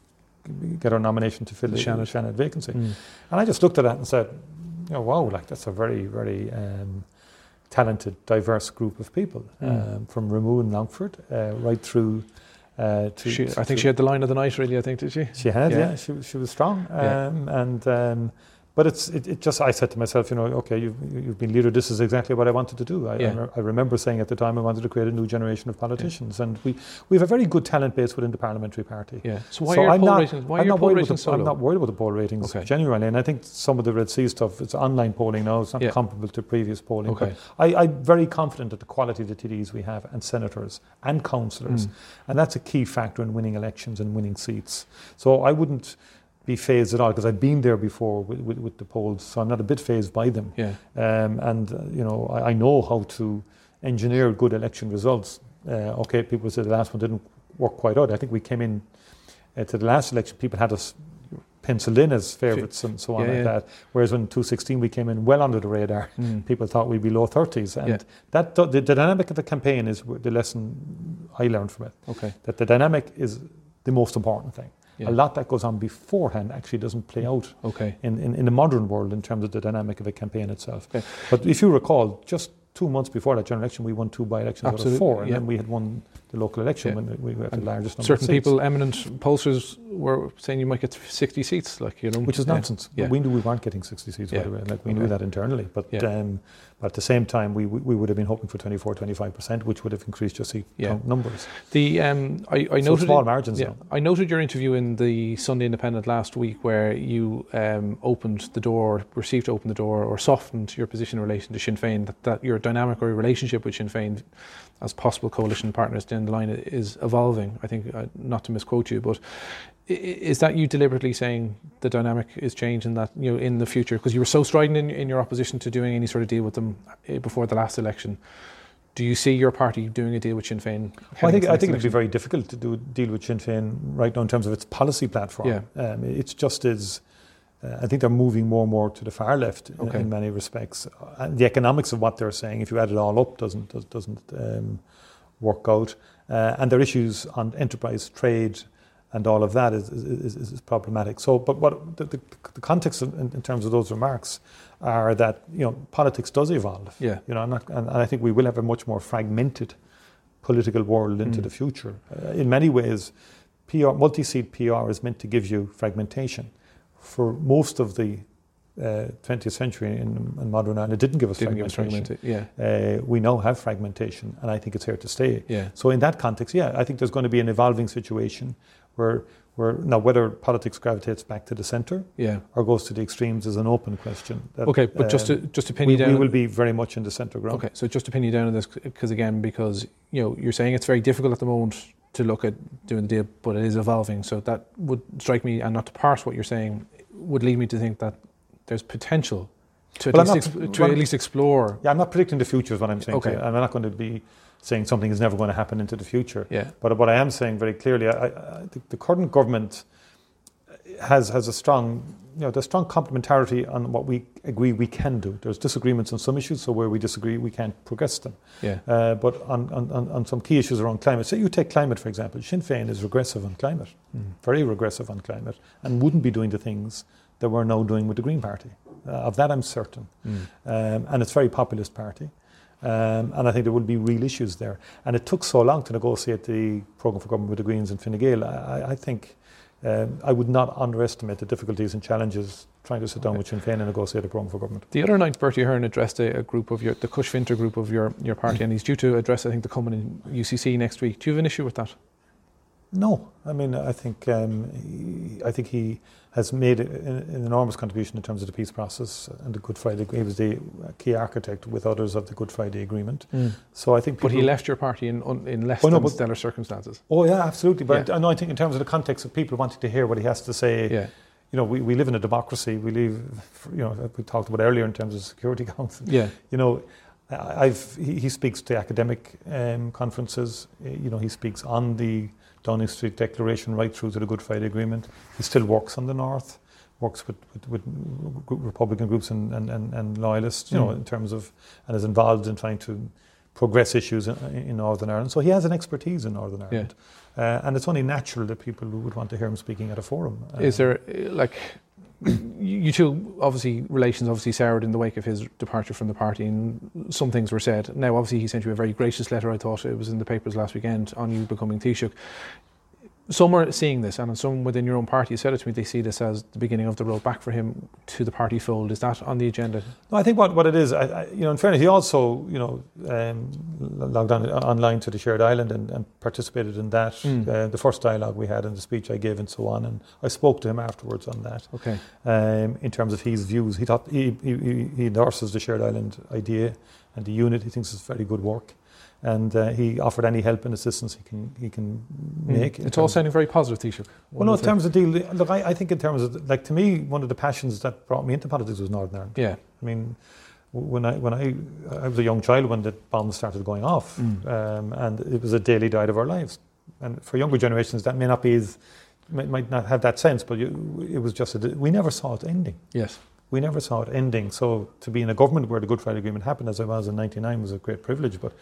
get our nomination to fill The the, Seanad. Seanad vacancy. Mm. And I just looked at that and said, you know, wow, like that's a very, very um, talented, diverse group of people Mm. um, from Ramoo and Longford uh, right through uh, to. She, I think to- she had the line of the night, really, I think, did she? she had, Yeah. yeah. She, was- she was strong. Yeah. Um, and um, but it's it, it just I said to myself, you know, okay, you've, you've been leader. This is exactly what I wanted to do. I, Yeah. I, I remember saying at the time I wanted to create a new generation of politicians, and we we have a very good talent base within the parliamentary party. Yeah. So why So are I'm poll not- ratings, why I'm are not poll worried about ratings the, so I'm not worried about the poll ratings Okay. genuinely, and I think some of the Red C stuff, it's online polling now, it's not Yeah. comparable to previous polling. Okay. But I, I'm very confident that the quality of the TDs we have, and senators and councillors, Mm. and that's a key factor in winning elections and winning seats. So I wouldn't be fazed at all because I've been there before with, with, with the polls, so I'm not a bit fazed by them. Yeah. Um, and uh, you know, I, I know how to engineer good election results. Uh, okay, people say the last one didn't work quite out. I think we came in uh, to the last election, people had us penciled in as favourites and so on Yeah, like yeah. that. Whereas when 2016 we came in well under the radar, Mm. people thought we'd be low 30s. And Yeah. that the, the dynamic of the campaign is the lesson I learned from it. Okay. That the dynamic is the most important thing. Yeah. A lot that goes on beforehand actually doesn't play out Okay. in, in, in the modern world in terms of the dynamic of a campaign itself. Okay. But if you recall, just two months before that general election, we won two by-elections out of four, and yeah. then we had won the local election Yeah. when we had the And largest number Certain people, eminent pollsters, were saying you might get 60 seats, like, you know. Which is nonsense. Yeah. We knew we weren't getting 60 seats, Yeah. by the way. Like, we Okay. knew that internally. But, um, but at the same time, we, we, would have been hoping for 24, 25%, which would have increased your seat Yeah. count numbers. The um, I, I So noted small margins Yeah, now. I noted your interview in the Sunday Independent last week, where you um, opened the door, received to open the door, or softened your position in relation to Sinn Féin. That, that your dynamic or your relationship with Sinn Féin, as possible coalition partners down the line, is evolving. I think, uh, not to misquote you, but is that you deliberately saying the dynamic is changing that you know in the future because you were so strident in, in your opposition to doing any sort of deal with them uh, before the last election? Do you see your party doing a deal with Sinn Féin? Well, I think, I think it'd be very difficult to do deal with Sinn Féin right now in terms of its policy platform. Yeah. Um, it's just is. Uh, I think they're moving more and more to the far left in, Okay. in many respects. And the economics of what they're saying, if you add it all up, doesn't does, doesn't um, work out. Uh, and their issues on enterprise trade and all of that is, is, is, is problematic. So, but what the, the, the context of, in, in terms of those remarks are that you know politics does evolve. Yeah. You know, not, and, and I think we will have a much more fragmented political world into Mm. the future. Uh, in many ways, PR, multi-seat PR is meant to give you fragmentation. For most of the uh, 20th century in, in modern Ireland, it didn't give us Didn't give us fragmentation. fragmented. Yeah, Uh, we now have fragmentation, and I think it's here to stay. yeah. So in that context, yeah, I think there's going to be an evolving situation where, where now whether politics gravitates back to the centre Yeah. or goes to the extremes is an open question. That, Okay, but just to um, just to pin we, you down. we will be very much in the centre ground. okay, so just to pin you down on this, because again, because you know you're saying it's very difficult at the moment to look at doing the deal, but it is evolving. So that would strike me, and not to parse what you're saying, would lead me to think that there's potential to at, Well, I'm least, not- to well- at least explore. Yeah, I'm not predicting the future is what I'm saying. Okay. I'm not going to be saying something is never going to happen into the future. Yeah, But what I am saying very clearly, I, I, the, the current government has has a strong, you know, there's strong complementarity on what we agree we can do. There's disagreements on some issues, so where we disagree, we can't progress them. yeah, Uh, but on, on, on, some key issues around climate, say you take climate for example, Sinn Féin is regressive on climate, Mm. very regressive on climate, and wouldn't be doing the things that we're now doing with the Green Party. Uh, of that, I'm certain. Mm. Um, and it's a very populist party. Um, and I think there will be real issues there. And it took so long to negotiate the programme for government with the Greens and Fine Gael. I, I- think um, I would not underestimate the difficulties and challenges trying to sit down with Sinn Féin and negotiate a programme for government. The other night, Bertie Ahern addressed a, a group of your, the Cush Finter group of your, your party, and he's due to address, I think, the coming in UCC next week. Do you have an issue with that? No, I mean I think um, he, I think he has made an, an enormous contribution in terms of the peace process and the Good Friday. He was the key architect with others of the Good Friday Agreement. So I think. But he left your party in, in less Oh, no, than but- stellar circumstances. Oh yeah, absolutely. But Yeah. I know I think in terms of the context of people wanting to hear what he has to say. Yeah. You know, we, we live in a democracy. We live, you know, we talked about earlier in terms of Security Council. Yeah. You know, I've he, he speaks to academic um, conferences. You know, he speaks on the Downing Street Declaration right through to the Good Friday Agreement. He still works on the North, works with with, with Republican groups and, and, and, and loyalists. You know, Mm. in terms of and is involved in trying to progress issues in, in Northern Ireland. So he has an expertise in Northern Ireland, uh, and it's only natural that people would want to hear him speaking at a forum. Is Uh, there, uh, like, you two, obviously, relations obviously soured in the wake of his departure from the party, and some things were said. Now, obviously, he sent you a very gracious letter, I thought it was in the papers last weekend, on you becoming Taoiseach. Some are seeing this, and some within your own party said it to me, they see this as the beginning of the road back for him to the party fold. Is that on the agenda? No, I think what, what it is, I, I, you know, in fairness, he also, you know, um, logged on online to the shared island and, and participated in that, Mm. uh, the first dialogue we had and the speech I gave and so on. And I spoke to him afterwards on that Okay. um, in terms of his views. He thought he, he, he- he endorses the shared island idea and the unit. He thinks it's very good work. And uh, he offered any help and assistance he can he can make. Mm. It's all sounding very positive, Taoiseach. Well, no, in terms of deal, look, I, I think in terms of, like, to me, one of the passions that brought me into politics was Northern Ireland. Yeah. I mean, when I when I I was a young child when the bombs started going off, Mm. um, and it was a daily diet of our lives. And for younger generations, that may not be as might, might not have that sense, but you, it was just a, we never saw it ending. Yes. We never saw it ending. So to be in a government where the Good Friday Agreement happened, as I was in '99, was a great privilege. But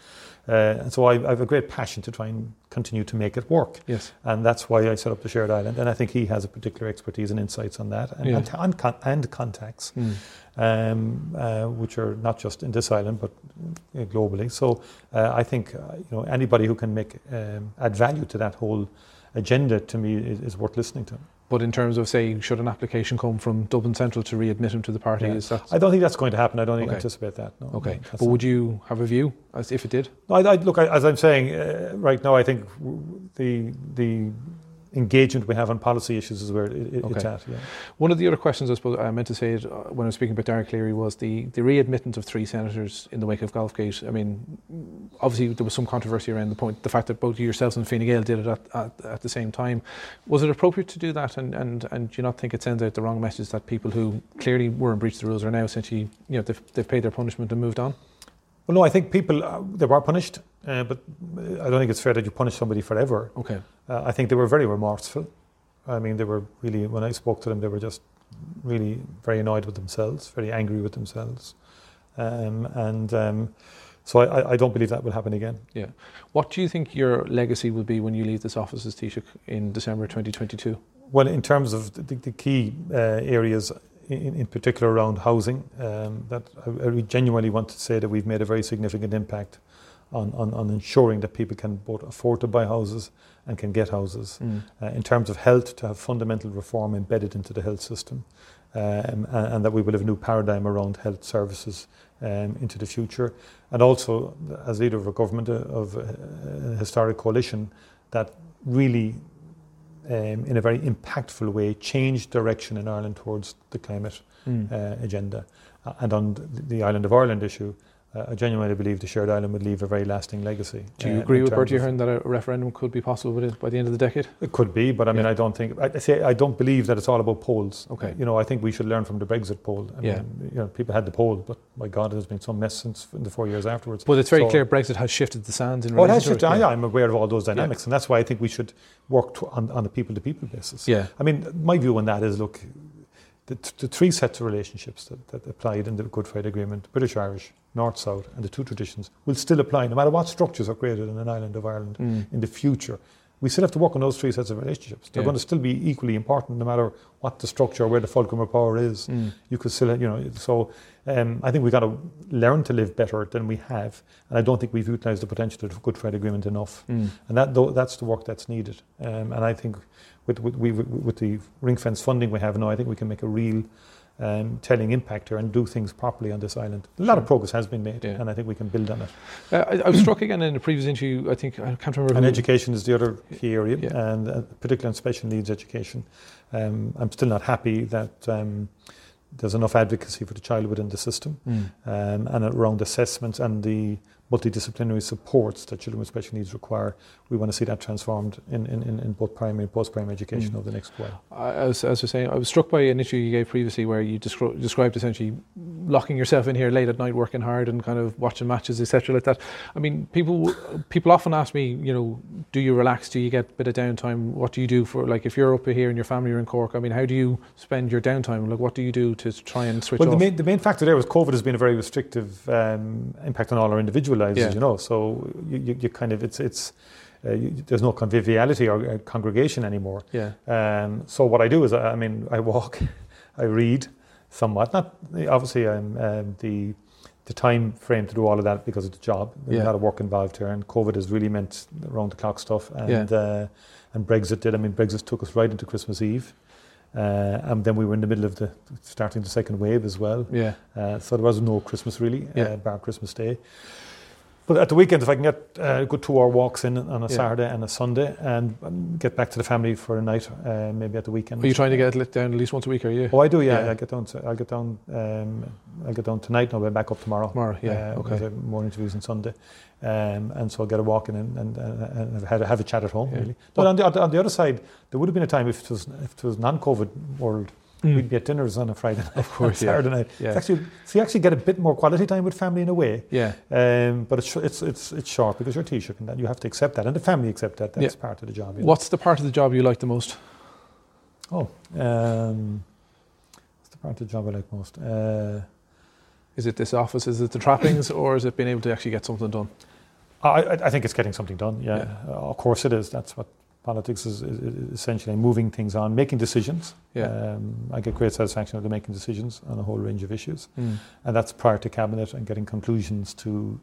uh, and so I, I have a great passion to try and continue to make it work. Yes. And that's why I set up the shared island. And I think he has a particular expertise and insights on that, and Yeah. and, and, con- and contacts Mm. um, uh, which are not just in this island but uh, globally. So uh, I think uh, you know anybody who can make um, add value to that whole agenda to me is, is worth listening to. But in terms of, say, should an application come from Dublin Central to readmit him to the party, Yeah. is that I don't think that's going to happen. I don't Okay. anticipate that. No, okay? No, But would you have a view as if it did? No, I, I, look, I, as I'm saying uh, right now, I think the the engagement we have on policy issues is where it, it, it's at. Yeah. One of the other questions I suppose I meant to say it uh, when I was speaking about Dara Calleary was the, the readmittance of three senators in the wake of Golfgate. I mean, obviously there was some controversy around the point, the fact that both yourselves and Fine Gael did it at, at, at the same time. Was it appropriate to do that? And, and, and do you not think it sends out the wrong message that people who clearly were in breach of the rules are now essentially, you know, they've, they've paid their punishment and moved on? Well, no, I think people uh, they were punished, uh, but uh, I don't think it's fair that you punish somebody forever. Okay. Uh, I think they were very remorseful. I mean, they were really, when I spoke to them, they were just really very annoyed with themselves, very angry with themselves. Um, and um, so I, I- I don't believe that will happen again. Yeah. What do you think your legacy will be when you leave this office as Taoiseach in December 2022? Well, in terms of the, the key uh, areas, in, in particular around housing, um, that I, I genuinely want to say that we've made a very significant impact on, on, on ensuring that people can both afford to buy houses and can get houses. uh, in terms of health, to have fundamental reform embedded into the health system, um, and, and that we will have a new paradigm around health services um, into the future. And also, as leader of a government, uh, of a, a historic coalition, that really, um, in a very impactful way, changed direction in Ireland towards the climate Mm. uh, agenda. Uh, and on the, the island of Ireland issue, uh, I genuinely believe the shared island would leave a very lasting legacy. Do you uh, agree with Bertie Ahern that a referendum could be possible within, by the end of the decade? It could be, but I mean, Yeah. I don't think. I I say I don't believe that it's all about polls. Okay. You know, I think we should learn from the Brexit poll. I Yeah. mean, you know, people had the poll, but my God, there's been some mess since in the four years afterwards. But it's very So- clear Brexit has shifted the sands in Well, relation that's to it. I, yeah. I'm aware of all those dynamics, and that's why I think we should work to, on, on a people-to-people basis. Yeah. I mean, my view on that is, look, the, the three sets of relationships that, that applied in the Good Friday Agreement, British-Irish, North-South, and the two traditions, will still apply no matter what structures are created in an island of Ireland Mm. in the future. We still have to work on those three sets of relationships. They're Yeah. going to still be equally important no matter what the structure or where the fulcrum of power is. Mm. You could still, you know, so um, I think we've got to learn to live better than we have. And I don't think we've utilised the potential of the Good Friday Agreement enough. Mm. And that, that's the work that's needed. Um, and I think with, with, we, with the ring fence funding we have now, I think we can make a real um, telling impact here and do things properly on this island. A lot of progress has been made, Yeah. and I think we can build on it. Uh, I, I was struck again in the previous interview. I think I can't remember. And education is the other key area, Yeah. and uh, particularly in special needs education. Um, I'm still not happy that um, there's enough advocacy for the child within the system, Mm. um, and around assessments and the multidisciplinary supports that children with special needs require. We want to see that transformed in, in, in in both primary and post-primary education Mm. over the next while. As, as I was saying, I was struck by an issue you gave previously where you descri- described essentially locking yourself in here late at night, working hard, and kind of watching matches, etc. Like that. I mean, people people often ask me, you know, do you relax? Do you get a bit of downtime? What do you do for like if you're up here and your family are in Cork? I mean, how do you spend your downtime? Like, what do you do to try and switch Well, the off? main, the main factor there was COVID has been a very restrictive um, impact on all our individual lives, Yeah. as you know. So you, you, you kind of it's it's uh, you, there's no conviviality or uh, congregation anymore. yeah, Um, so what I do is, I I mean, I walk, I read somewhat. Not obviously, um, um, the the time frame to do all of that because of the job. There's Yeah. a lot of work involved here, and COVID has really meant round the clock stuff. And Yeah. uh, and Brexit did. I mean, Brexit took us right into Christmas Eve, uh, and then we were in the middle of the starting the second wave as well. yeah, Uh, so there was no Christmas really, Yeah. uh, bar Christmas Day. But at the weekend, if I can get uh, good two-hour walks in on a Yeah. Saturday and a Sunday, and um, get back to the family for a night, uh, maybe at the weekend. are you trying to get it down at least once a week? Are you? Oh, I do. Yeah, Yeah. I'll get down. To, I'll get down. Um, I'll get down tonight. and I'll be back up tomorrow. Tomorrow, yeah, Uh, okay. More interviews on Sunday, um, and so I'll get a walk in and, and, and, have, a, have a chat at home. Yeah. Really. But on the, on the other side, there would have been a time if it was if it was non-COVID world, Mm. we'd be at dinners on a Friday night, Of course, yeah. Saturday night. Yeah. It's actually, so you actually get a bit more quality time with family in a way. Yeah, Um, but it's, it's it's it's short because you're Taoiseach and that you have to accept that, and the family accept that. That's Yeah. part of the job. you know. what's the part of the job you like the most? Oh, um, what's the part of the job I like most? Uh, Is it this office? Is it the trappings, or is it being able to actually get something done? I, I think it's getting something done. Yeah, Uh, of course it is. That's what politics is, is, is essentially moving things on, making decisions. Yeah. Um, I get great satisfaction out of making decisions on a whole range of issues, Mm. and that's prior to cabinet and getting conclusions to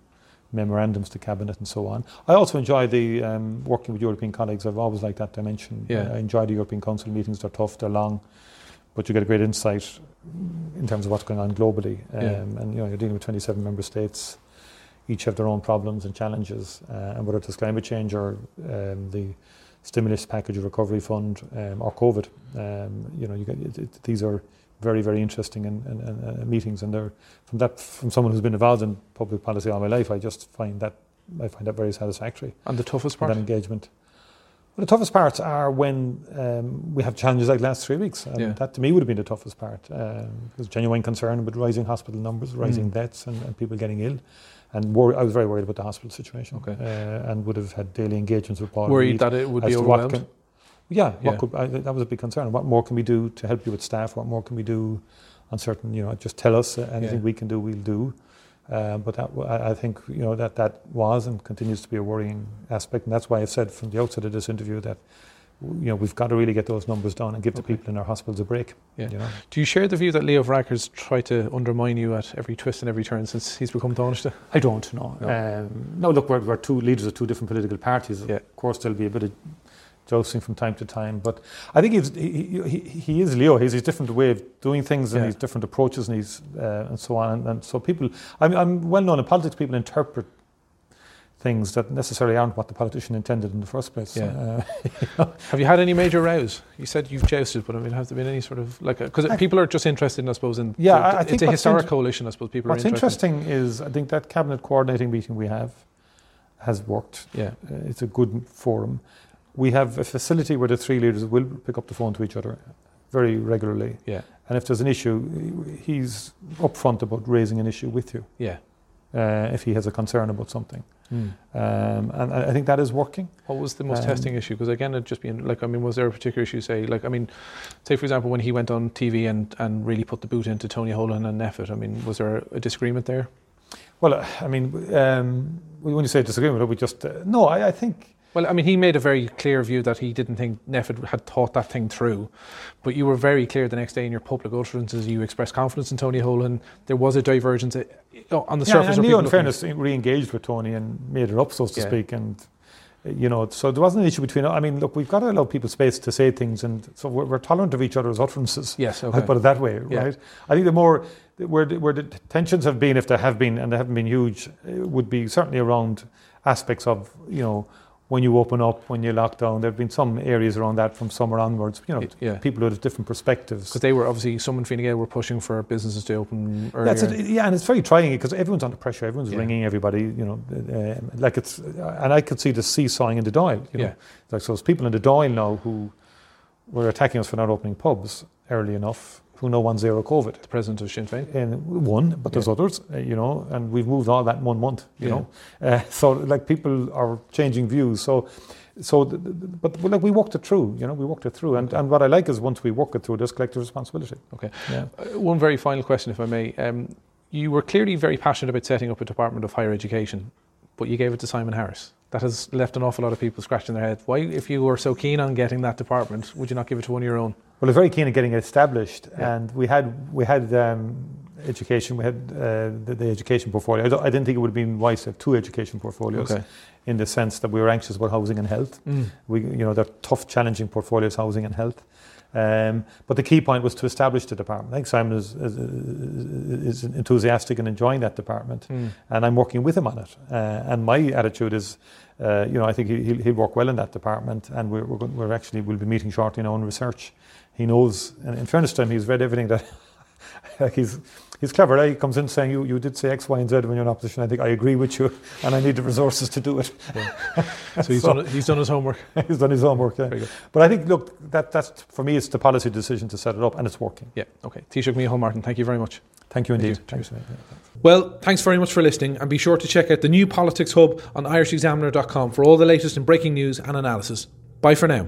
memorandums to cabinet and so on. I also enjoy the um, working with European colleagues. I've always liked that dimension. Yeah. I enjoy the European Council meetings. They're tough. They're long. But you get a great insight in terms of what's going on globally, um, Yeah. and you know you're dealing with 27 member states each have their own problems and challenges, uh, and whether it's climate change or um, the stimulus package, recovery fund, um, or COVID, um, you know, you get, it, it, these are very, very interesting and, and, and, uh, meetings, and they're from that from someone who's been involved in public policy all my life. I just find that I find that very satisfactory. And the toughest part That engagement. Well, the toughest parts are when um, we have challenges like last three weeks. And Yeah. That to me would have been the toughest part. Um, there's genuine concern with rising hospital numbers, rising Mm. deaths, and, and people getting ill. And wor- I was very worried about the hospital situation. Okay. Uh, and would have had daily engagements with Paul. Worried that it would be overwhelmed? can- yeah, what Yeah. could, I, that was a big concern. What more can we do to help you with staff? What more can we do on certain, you know, just tell us uh, anything Yeah. we can do, we'll do. Um, but that, I I think you know that that was and continues to be a worrying aspect, and that's why I've said from the outset of this interview that you know we've got to really get those numbers down and give the people in our hospitals a break. Yeah. You know, Do you share the view that Leo Varadkar's tried to undermine you at every twist and every turn since he's become Taoiseach? I don't know. No. Um, no, look, we're, we're two leaders of two different political parties. Yeah. Of course, there'll be a bit of jousting from time to time, but I think he's, he, he, he is Leo. He's a different way of doing things and Yeah. he's different approaches and he's uh, and so on. And, and so people, I'm, I'm well known in politics. People interpret things that necessarily aren't what the politician intended in the first place. Yeah. Uh, Have you had any major rows? You said you've jousted, but I mean, has there been any sort of like because people are just interested, in, I suppose, in Yeah, the- I- I it's think a historic coalition. I suppose people what's are interested. interesting is I think that cabinet coordinating meeting we have has worked. Yeah, Uh, it's a good forum. We have a facility where the three leaders will pick up the phone to each other very regularly. yeah, And if there's an issue, he's upfront about raising an issue with you yeah. Uh, if he has a concern about something. Hmm. Um, and I think that is working. What was the most Um, testing issue? Because again, it just being like, I mean, was there a particular issue? Say, like, I mean, say for example, when he went on TV and, and really put the boot into Tony Holohan and NPHET. I mean, was there a disagreement there? Well, uh, I mean, um, when you say disagreement, we just uh, no. I, I think Well, I mean, he made a very clear view that he didn't think NPHET had thought that thing through. But you were very clear the next day in your public utterances. You expressed confidence in Tony Holohan. There was a divergence uh, on the yeah, surface. and of Leo, in fairness, re-engaged with Tony and made it up, so to Yeah. speak. And eh, you know, so there wasn't an issue between. I mean, look, we've got to allow people space to say things, and so we're, we're tolerant of each other's utterances. Yes, okay. I put it that way, Yeah. right? I think the more where the, where the tensions have been, if there have been, and they haven't been huge, would be certainly around aspects of you know when you open up, when you lock down. There have been some areas around that from summer onwards. You know, Yeah. people who have different perspectives. Because they were obviously, some in Fine Gael were pushing for businesses to open earlier. That's it. Yeah, and it's very trying because everyone's under pressure. Everyone's Yeah. ringing everybody. You know, um, like it's. And I could see the seesawing in the Dáil. You know, Yeah. like so, there's people in the Dáil now who were attacking us for not opening pubs early enough. Who know one zero COVID. the president of Sinn Féin. And one, but there's others, uh, you know, and we've moved all that in one month, you Yeah. know. Uh, so like people are changing views. So, so, th- th- but like we walked it through, you know, we walked it through. And, and what I like is once we walk it through, there's collective responsibility. Okay. Yeah. Uh, one very final question, if I may. Um, you were clearly very passionate about setting up a Department of Higher Education, but you gave it to Simon Harris. That has left an awful lot of people scratching their head. Why, if you were so keen on getting that department, would you not give it to one of your own? Well, we're very keen on getting it established, Yeah. and we had we had um, education. We had uh, the, the education portfolio. I, I didn't think it would have been wise to have two education portfolios, Okay. in the sense that we were anxious about housing and health. We, you know, they're tough, challenging portfolios, housing and health. Um, but the key point was to establish the department. I think Simon is, is, is enthusiastic and enjoying that department, and I'm working with him on it. Uh, and my attitude is, uh, you know, I think he- he'll, he'll work well in that department, and we're, we're, going, we're actually we'll be meeting shortly now on research. He knows, and in fairness to him, he's read everything that. like he's he's clever. eh? He comes in saying, "You you did say X, Y, and Z when you're in opposition. I think I agree with you, and I need the resources to do it." So he's, So- done, he's done his homework. he's done his homework. Yeah. But I think, look, that that's for me, it's the policy decision to set it up, and it's working. Yeah, okay. Taoiseach Micheál Martin, thank you very much. Thank you indeed. Thank you. Thanks. Well, thanks very much for listening, and be sure to check out the new Politics Hub on irishexaminer.com for all the latest in breaking news and analysis. Bye for now.